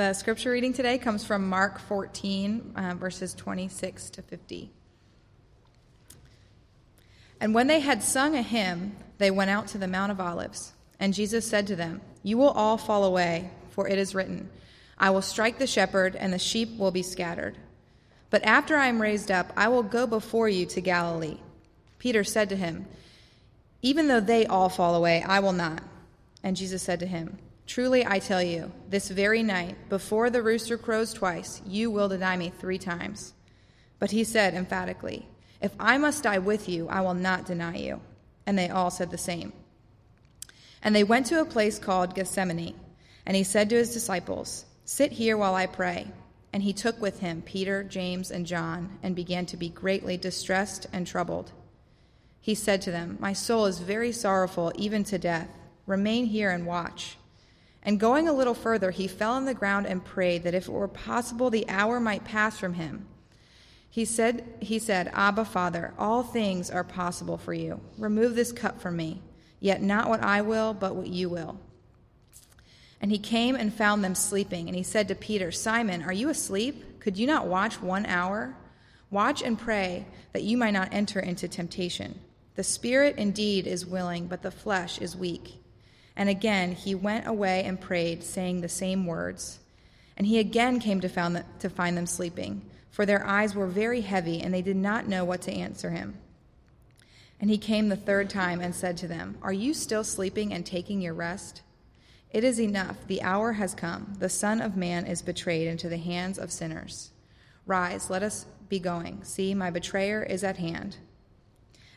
The scripture reading today comes from Mark 14, uh, verses 26 to 50. And when they had sung a hymn, they went out to the Mount of Olives. And Jesus said to them, You will all fall away, for it is written, I will strike the shepherd, and the sheep will be scattered. But after I am raised up, I will go before you to Galilee. Peter said to him, Even though they all fall away, I will not. And Jesus said to him, Truly I tell you, this very night, before the rooster crows twice, you will deny me three times. But he said emphatically, If I must die with you, I will not deny you. And they all said the same. And they went to a place called Gethsemane, and he said to his disciples, Sit here while I pray. And he took with him Peter, James, and John, and began to be greatly distressed and troubled. He said to them, My soul is very sorrowful, even to death. Remain here and watch. And going a little further, he fell on the ground and prayed that if it were possible, the hour might pass from him. He said, he said, Abba, Father, all things are possible for you. Remove this cup from me, yet not what I will, but what you will. And he came and found them sleeping. And he said to Peter, Simon, are you asleep? Could you not watch one hour? Watch and pray that you might not enter into temptation. The spirit indeed is willing, but the flesh is weak. And again he went away and prayed, saying the same words. And he again came to, to find them sleeping, for their eyes were very heavy, and they did not know what to answer him. And he came the third time and said to them, Are you still sleeping and taking your rest? It is enough. The hour has come. The Son of Man is betrayed into the hands of sinners. Rise, let us be going. See, my betrayer is at hand.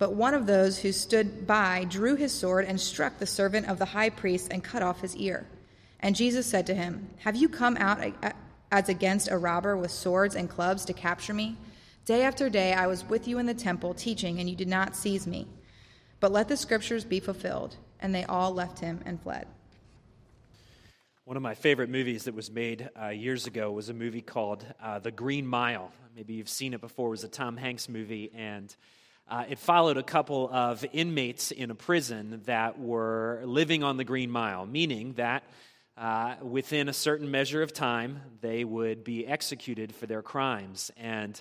But one of those who stood by drew his sword and struck the servant of the high priest and cut off his ear. And Jesus said to him, Have you come out as against a robber with swords and clubs to capture me? Day after day I was with you in the temple teaching, and you did not seize me. But let the scriptures be fulfilled. And they all left him and fled. One of my favorite movies that was made uh, years ago was a movie called uh, The Green Mile. Maybe you've seen it before. It was a Tom Hanks movie, and uh, it followed a couple of inmates in a prison that were living on the Green Mile, meaning that uh, within a certain measure of time, they would be executed for their crimes. And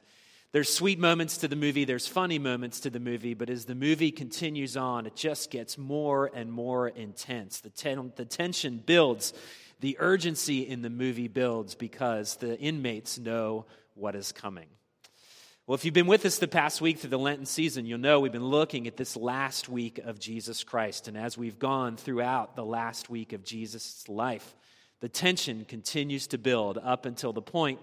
there's sweet moments to the movie, there's funny moments to the movie, but as the movie continues on, it just gets more and more intense. The, ten- the tension builds the urgency in the movie builds because the inmates know what is coming. Well, if you've been with us the past week through the Lenten season, you'll know we've been looking at this last week of Jesus Christ. And as we've gone throughout the last week of Jesus' life, the tension continues to build up until the point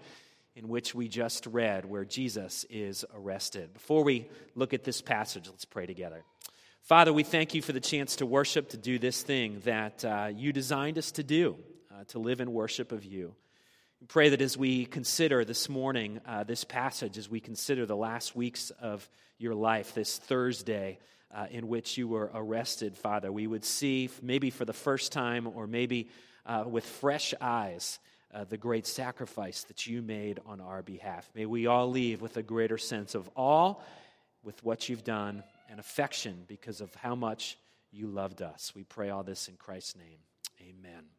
in which we just read, where Jesus is arrested. Before we look at this passage, let's pray together. Father, we thank you for the chance to worship, to do this thing that uh, you designed us to do uh, to live in worship of you. Pray that as we consider this morning uh, this passage, as we consider the last weeks of your life, this Thursday uh, in which you were arrested, Father, we would see, maybe for the first time or maybe uh, with fresh eyes, uh, the great sacrifice that you made on our behalf. May we all leave with a greater sense of awe with what you've done and affection because of how much you loved us. We pray all this in Christ's name. Amen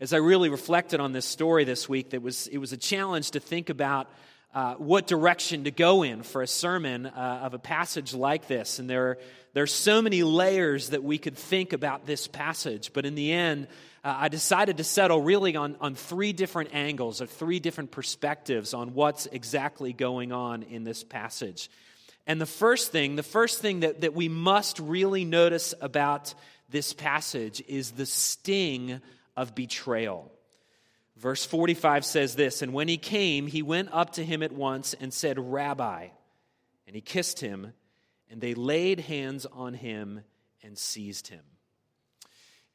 as I really reflected on this story this week, that was, it was a challenge to think about uh, what direction to go in for a sermon uh, of a passage like this. And there, there are so many layers that we could think about this passage. But in the end, uh, I decided to settle really on, on three different angles or three different perspectives on what's exactly going on in this passage. And the first thing, the first thing that, that we must really notice about this passage is the sting of betrayal. Verse 45 says this And when he came, he went up to him at once and said, Rabbi. And he kissed him, and they laid hands on him and seized him.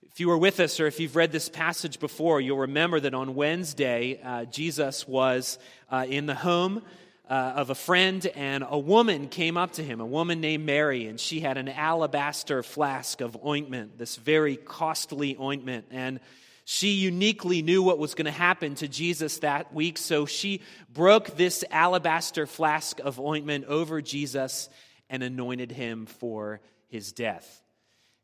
If you were with us or if you've read this passage before, you'll remember that on Wednesday, uh, Jesus was uh, in the home uh, of a friend, and a woman came up to him, a woman named Mary, and she had an alabaster flask of ointment, this very costly ointment. And she uniquely knew what was going to happen to Jesus that week, so she broke this alabaster flask of ointment over Jesus and anointed him for his death.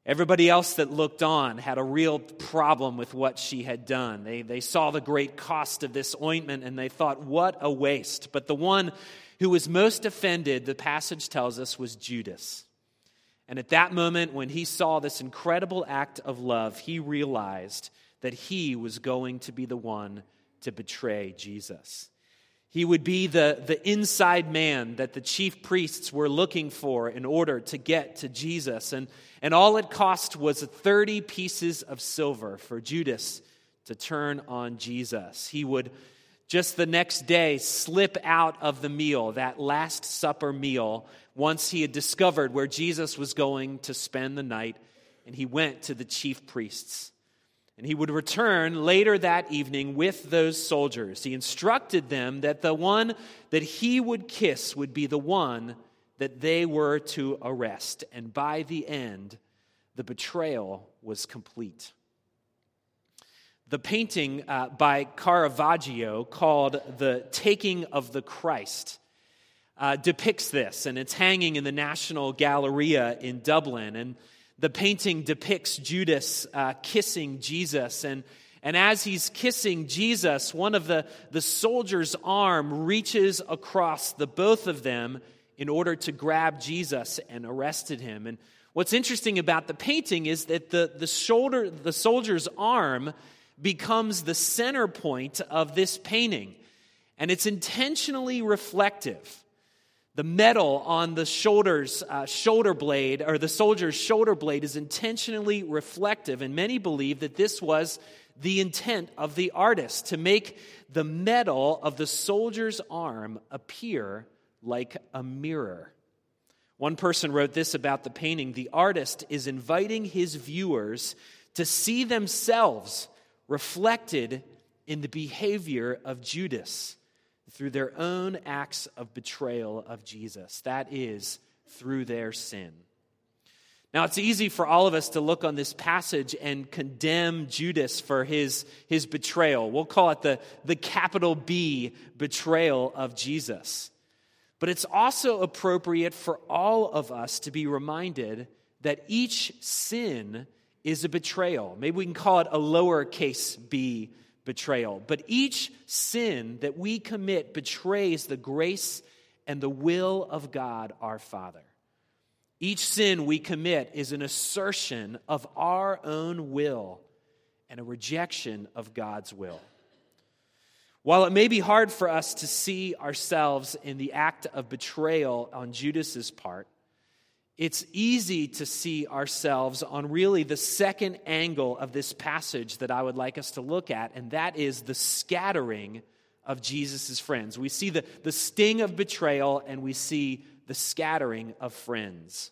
Everybody else that looked on had a real problem with what she had done. They, they saw the great cost of this ointment and they thought, what a waste. But the one who was most offended, the passage tells us, was Judas. And at that moment, when he saw this incredible act of love, he realized that he was going to be the one to betray Jesus. He would be the, the inside man that the chief priests were looking for in order to get to Jesus. And, and all it cost was 30 pieces of silver for Judas to turn on Jesus. He would just the next day slip out of the meal, that Last Supper meal, once he had discovered where Jesus was going to spend the night, and he went to the chief priests. And he would return later that evening with those soldiers. He instructed them that the one that he would kiss would be the one that they were to arrest. And by the end, the betrayal was complete. The painting uh, by Caravaggio called The Taking of the Christ uh, depicts this, and it's hanging in the National Galleria in Dublin. And the painting depicts Judas uh, kissing Jesus. And, and as he's kissing Jesus, one of the, the soldier's arm reaches across the both of them in order to grab Jesus and arrested him. And what's interesting about the painting is that the, the, shoulder, the soldier's arm becomes the center point of this painting. And it's intentionally reflective. The metal on the shoulders, uh, shoulder blade, or the soldier's shoulder blade, is intentionally reflective, and many believe that this was the intent of the artist to make the metal of the soldier's arm appear like a mirror. One person wrote this about the painting. The artist is inviting his viewers to see themselves reflected in the behavior of Judas through their own acts of betrayal of Jesus. That is, through their sin. Now, it's easy for all of us to look on this passage and condemn Judas for his, his betrayal. We'll call it the, the capital B betrayal of Jesus. But it's also appropriate for all of us to be reminded that each sin is a betrayal. Maybe we can call it a lowercase b betrayal. But each sin that we commit betrays the grace and the will of God our Father. Each sin we commit is an assertion of our own will and a rejection of God's will. While it may be hard for us to see ourselves in the act of betrayal on Judas's part, it's easy to see ourselves on really the second angle of this passage that I would like us to look at, and that is the scattering of Jesus' friends. We see the, the sting of betrayal, and we see the scattering of friends.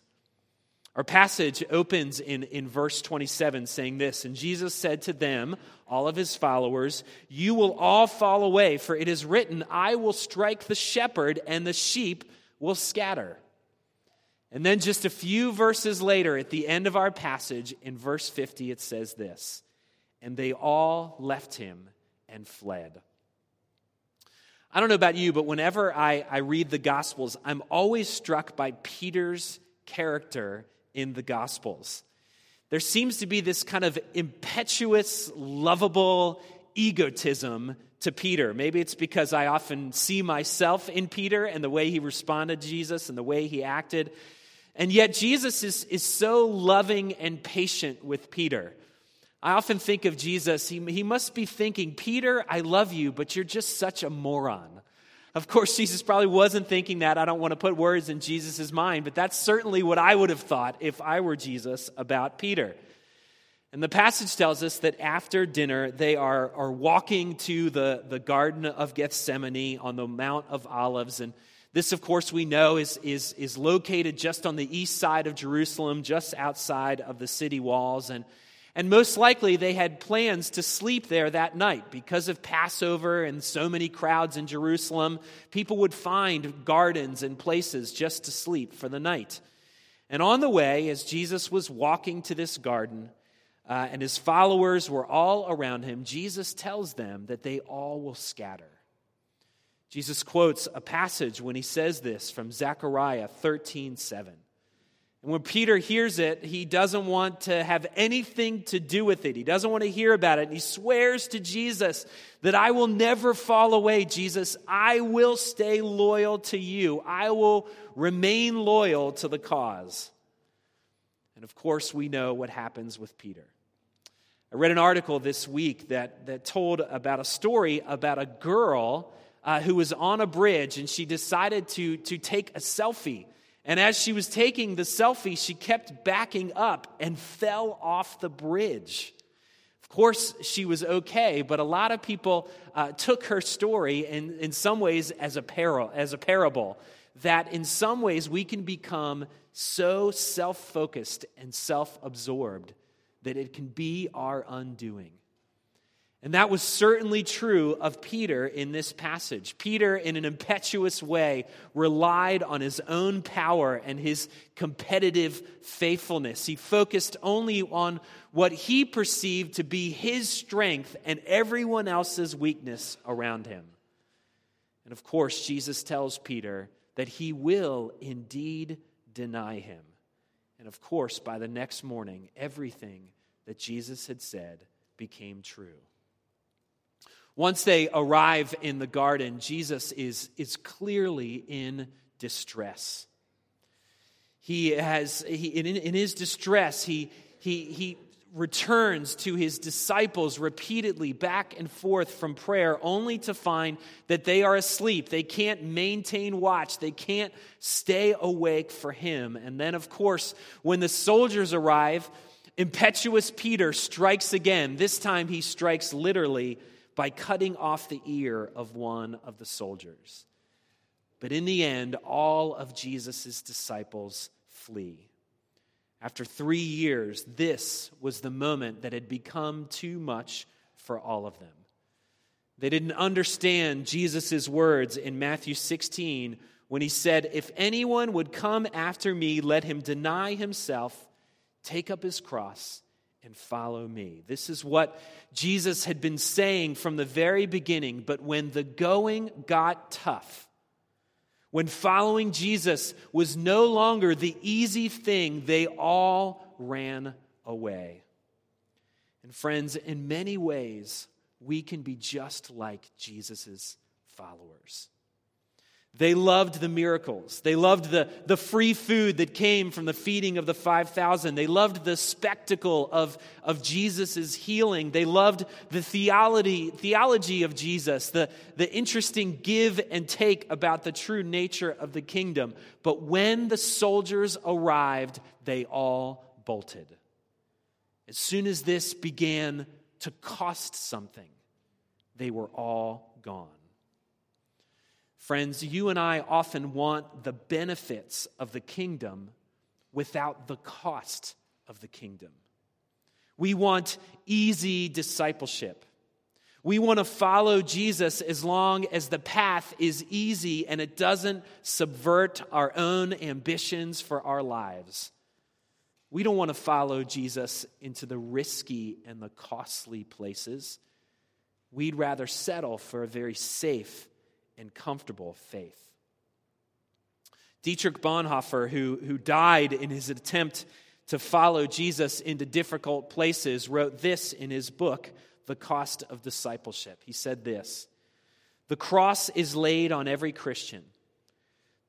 Our passage opens in, in verse 27 saying this And Jesus said to them, all of his followers, You will all fall away, for it is written, I will strike the shepherd, and the sheep will scatter. And then just a few verses later, at the end of our passage, in verse 50, it says this And they all left him and fled. I don't know about you, but whenever I, I read the Gospels, I'm always struck by Peter's character in the Gospels. There seems to be this kind of impetuous, lovable egotism to Peter. Maybe it's because I often see myself in Peter and the way he responded to Jesus and the way he acted. And yet, Jesus is, is so loving and patient with Peter. I often think of Jesus, he, he must be thinking, Peter, I love you, but you're just such a moron. Of course, Jesus probably wasn't thinking that. I don't want to put words in Jesus' mind, but that's certainly what I would have thought if I were Jesus about Peter. And the passage tells us that after dinner, they are, are walking to the, the Garden of Gethsemane on the Mount of Olives. And this, of course, we know is, is, is located just on the east side of Jerusalem, just outside of the city walls. And And most likely they had plans to sleep there that night. Because of Passover and so many crowds in Jerusalem, people would find gardens and places just to sleep for the night. And on the way, as Jesus was walking to this garden, uh, and his followers were all around him, Jesus tells them that they all will scatter. Jesus quotes a passage when he says this from Zechariah 13 7. And when Peter hears it, he doesn't want to have anything to do with it. He doesn't want to hear about it. And he swears to Jesus that I will never fall away, Jesus. I will stay loyal to you. I will remain loyal to the cause. And of course, we know what happens with Peter. I read an article this week that, that told about a story about a girl uh, who was on a bridge and she decided to, to take a selfie and as she was taking the selfie, she kept backing up and fell off the bridge. Of course, she was okay, but a lot of people uh, took her story in, in some ways as a, par- as a parable. That in some ways we can become so self focused and self absorbed that it can be our undoing. And that was certainly true of Peter in this passage. Peter, in an impetuous way, relied on his own power and his competitive faithfulness. He focused only on what he perceived to be his strength and everyone else's weakness around him. And of course, Jesus tells Peter that he will indeed deny him. And of course, by the next morning, everything that Jesus had said became true. Once they arrive in the garden, Jesus is, is clearly in distress. He has, he, in, in his distress, he, he, he returns to his disciples repeatedly back and forth from prayer, only to find that they are asleep. They can't maintain watch, they can't stay awake for him. And then, of course, when the soldiers arrive, impetuous Peter strikes again. This time he strikes literally by cutting off the ear of one of the soldiers. But in the end, all of Jesus' disciples flee. After three years, this was the moment that had become too much for all of them. They didn't understand Jesus' words in Matthew 16 when he said, If anyone would come after me, let him deny himself, take up his cross, and follow me. This is what Jesus had been saying from the very beginning, but when the going got tough, when following Jesus was no longer the easy thing, they all ran away. And friends, in many ways, we can be just like Jesus' followers. They loved the miracles. They loved the, the free food that came from the feeding of the 5,000. They loved the spectacle of, of Jesus' healing. They loved the theology, theology of Jesus, the, the interesting give and take about the true nature of the kingdom. But when the soldiers arrived, they all bolted. As soon as this began to cost something, they were all gone. Friends, you and I often want the benefits of the kingdom without the cost of the kingdom. We want easy discipleship. We want to follow Jesus as long as the path is easy and it doesn't subvert our own ambitions for our lives. We don't want to follow Jesus into the risky and the costly places. We'd rather settle for a very safe and comfortable faith. Dietrich Bonhoeffer, who, who died in his attempt to follow Jesus into difficult places, wrote this in his book, The Cost of Discipleship. He said this The cross is laid on every Christian.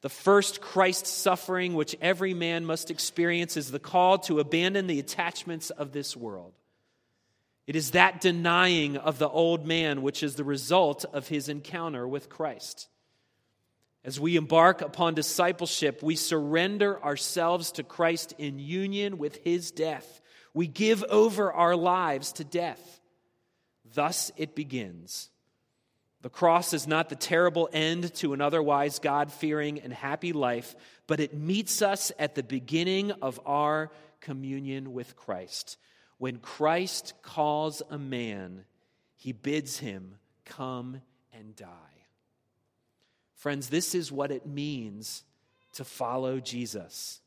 The first Christ suffering which every man must experience is the call to abandon the attachments of this world. It is that denying of the old man which is the result of his encounter with Christ. As we embark upon discipleship, we surrender ourselves to Christ in union with his death. We give over our lives to death. Thus it begins. The cross is not the terrible end to an otherwise God fearing and happy life, but it meets us at the beginning of our communion with Christ When Christ calls a man, he bids him come and die. Friends, this is what it means to follow Jesus.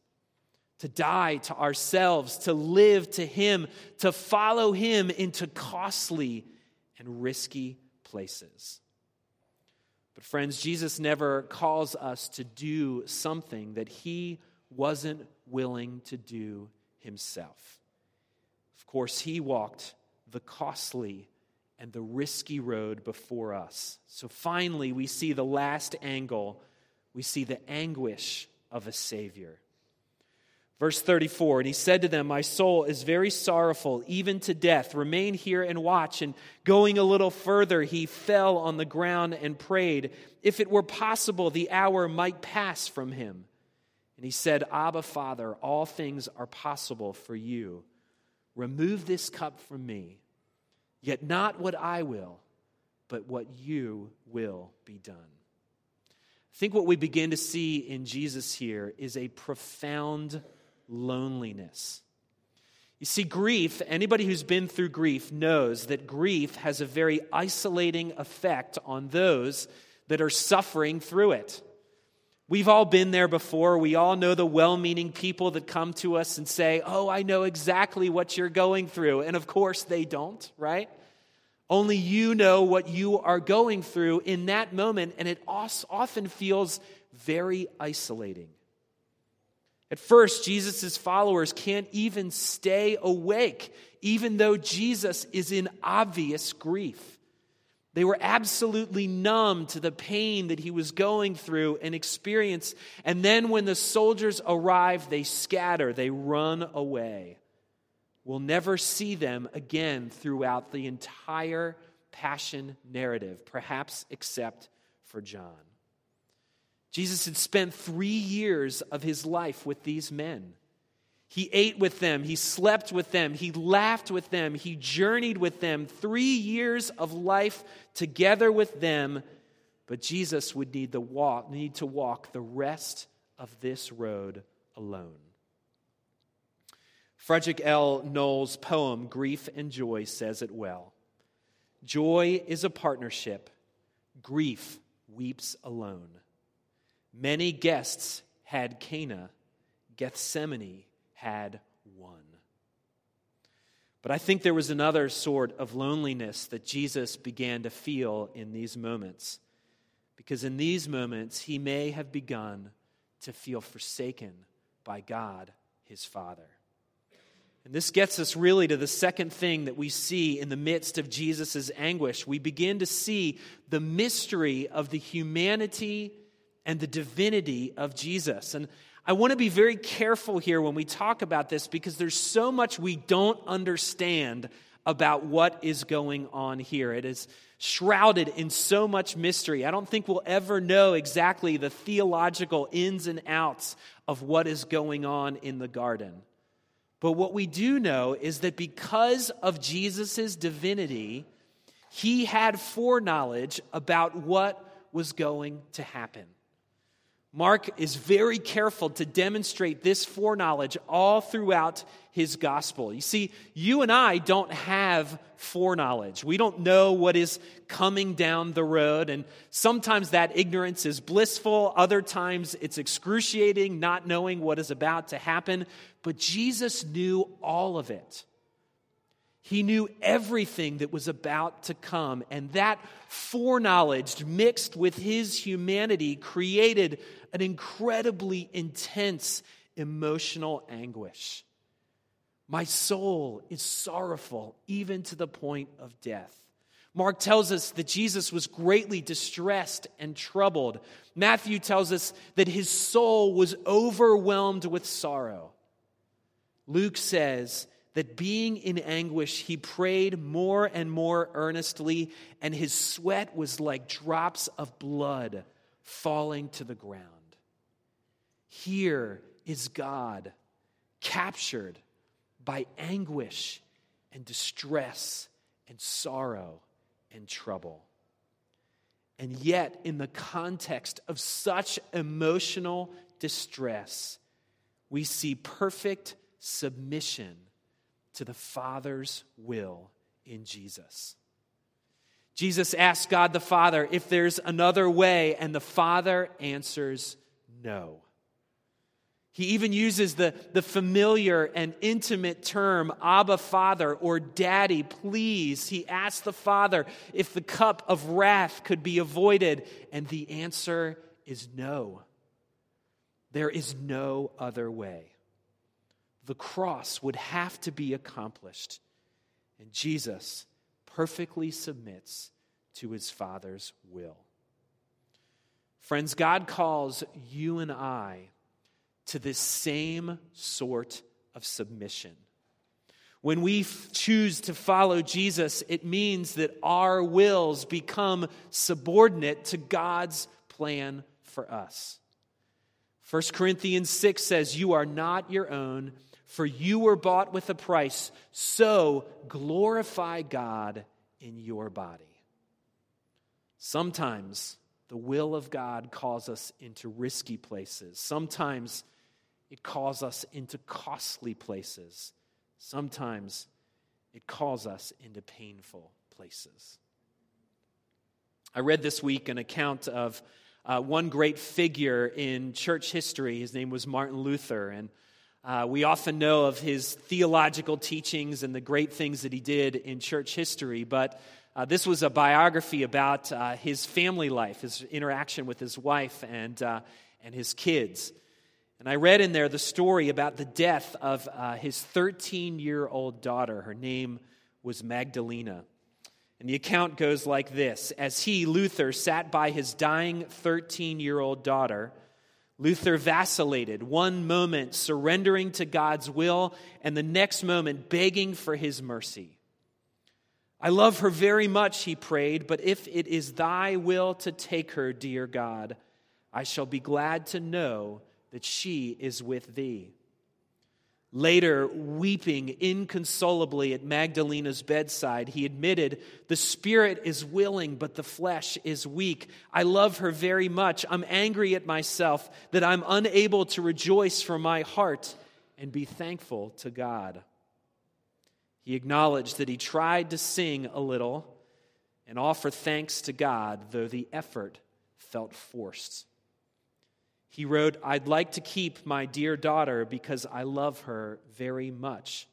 To die to ourselves, to live to Him, to follow Him into costly and risky places. But, friends, Jesus never calls us to do something that He wasn't willing to do Himself. Course, He walked the costly and the risky road before us. So finally, we see the last angle. We see the anguish of a Savior. Verse 34 And he said to them, My soul is very sorrowful, even to death. Remain here and watch. And going a little further, he fell on the ground and prayed, if it were possible, the hour might pass from him. And he said, Abba, Father, all things are possible for you. Remove this cup from me. Yet not what I will, but what you will be done. I think what we begin to see in Jesus here is a profound loneliness. You see, grief, anybody who's been through grief knows that grief has a very isolating effect on those that are suffering through it. We've all been there before. We all know the well meaning people that come to us and say, Oh, I know exactly what you're going through. And of course, they don't, right? Only you know what you are going through in that moment, and it often feels very isolating. At first, Jesus' followers can't even stay awake, even though Jesus is in obvious grief. They were absolutely numb to the pain that he was going through and experience. And then when the soldiers arrive, they scatter, they run away. We'll never see them again throughout the entire passion narrative, perhaps except for John. Jesus had spent three years of his life with these men. He ate with them, he slept with them, he laughed with them, he journeyed with them. Three years of life together with them. But Jesus would need, the walk, need to walk the rest of this road alone. Frederick L. Knowles' poem, Grief and Joy, says it well. Joy is a partnership, grief weeps alone. Many guests had Cana, Gethsemane had one. But I think there was another sort of loneliness that Jesus began to feel in these moments. Because in these moments, he may have begun to feel forsaken by God, his Father. And this gets us really to the second thing that we see in the midst of Jesus' anguish. We begin to see the mystery of the humanity and the divinity of Jesus. And I want to be very careful here when we talk about this because there's so much we don't understand about what is going on here. It is shrouded in so much mystery. I don't think we'll ever know exactly the theological ins and outs of what is going on in the garden. But what we do know is that because of Jesus' divinity, he had foreknowledge about what was going to happen. Mark is very careful to demonstrate this foreknowledge all throughout his gospel. You see, you and I don't have foreknowledge. We don't know what is coming down the road, and sometimes that ignorance is blissful, other times it's excruciating, not knowing what is about to happen. But Jesus knew all of it. He knew everything that was about to come, and that foreknowledge mixed with his humanity created an incredibly intense emotional anguish. My soul is sorrowful, even to the point of death. Mark tells us that Jesus was greatly distressed and troubled. Matthew tells us that his soul was overwhelmed with sorrow. Luke says that being in anguish, he prayed more and more earnestly, and his sweat was like drops of blood falling to the ground. Here is God captured by anguish and distress and sorrow and trouble. And yet, in the context of such emotional distress, we see perfect submission to the Father's will in Jesus. Jesus asks God the Father if there's another way, and the Father answers no. He even uses the, the familiar and intimate term, Abba, Father, or Daddy, please. He asks the Father if the cup of wrath could be avoided, and the answer is no. There is no other way. The cross would have to be accomplished, and Jesus perfectly submits to his Father's will. Friends, God calls you and I to this same sort of submission. When we f- choose to follow Jesus, it means that our wills become subordinate to God's plan for us. 1 Corinthians 6 says, You are not your own, for you were bought with a price, so glorify God in your body. Sometimes the will of God calls us into risky places. Sometimes it calls us into costly places. Sometimes it calls us into painful places. I read this week an account of uh, one great figure in church history. His name was Martin Luther. And uh, we often know of his theological teachings and the great things that he did in church history. But uh, this was a biography about uh, his family life, his interaction with his wife and, uh, and his kids. And I read in there the story about the death of uh, his 13 year old daughter. Her name was Magdalena. And the account goes like this As he, Luther, sat by his dying 13 year old daughter, Luther vacillated, one moment surrendering to God's will, and the next moment begging for his mercy. I love her very much, he prayed, but if it is thy will to take her, dear God, I shall be glad to know that she is with thee. Later, weeping inconsolably at Magdalena's bedside, he admitted, The spirit is willing, but the flesh is weak. I love her very much. I'm angry at myself that I'm unable to rejoice from my heart and be thankful to God. He acknowledged that he tried to sing a little and offer thanks to God, though the effort felt forced. He wrote, I'd like to keep my dear daughter because I love her very much.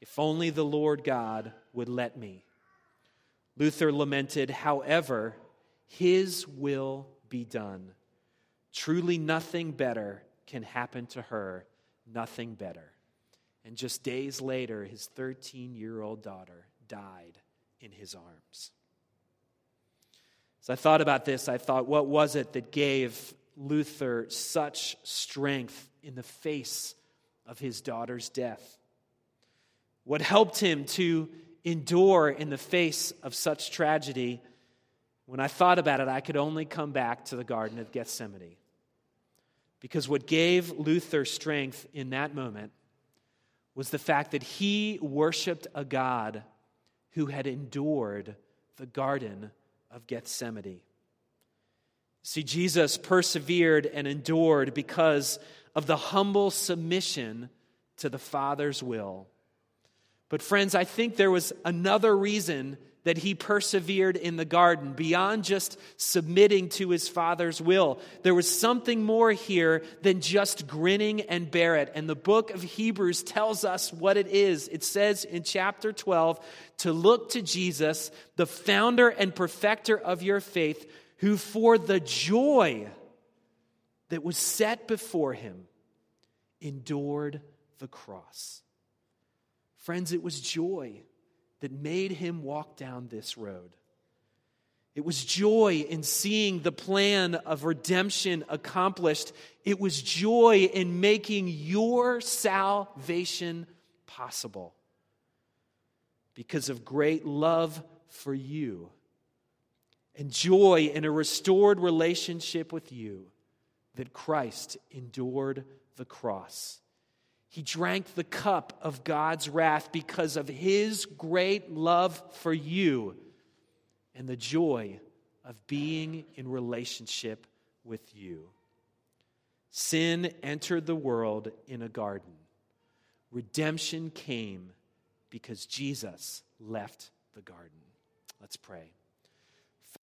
If only the Lord God would let me. Luther lamented, however, his will be done. Truly, nothing better can happen to her, nothing better. And just days later, his 13 year old daughter died in his arms. As I thought about this, I thought, what was it that gave Luther such strength in the face of his daughter's death? What helped him to endure in the face of such tragedy? When I thought about it, I could only come back to the Garden of Gethsemane. Because what gave Luther strength in that moment was the fact that he worshiped a God who had endured the Garden of Gethsemane. See, Jesus persevered and endured because of the humble submission to the Father's will. But, friends, I think there was another reason that he persevered in the garden beyond just submitting to his Father's will. There was something more here than just grinning and bear it. And the book of Hebrews tells us what it is. It says in chapter 12 to look to Jesus, the founder and perfecter of your faith who for the joy that was set before him endured the cross. Friends, it was joy that made him walk down this road. It was joy in seeing the plan of redemption accomplished. It was joy in making your salvation possible. Because of great love for you, and joy in a restored relationship with you that Christ endured the cross. He drank the cup of God's wrath because of his great love for you and the joy of being in relationship with you. Sin entered the world in a garden. Redemption came because Jesus left the garden. Let's pray.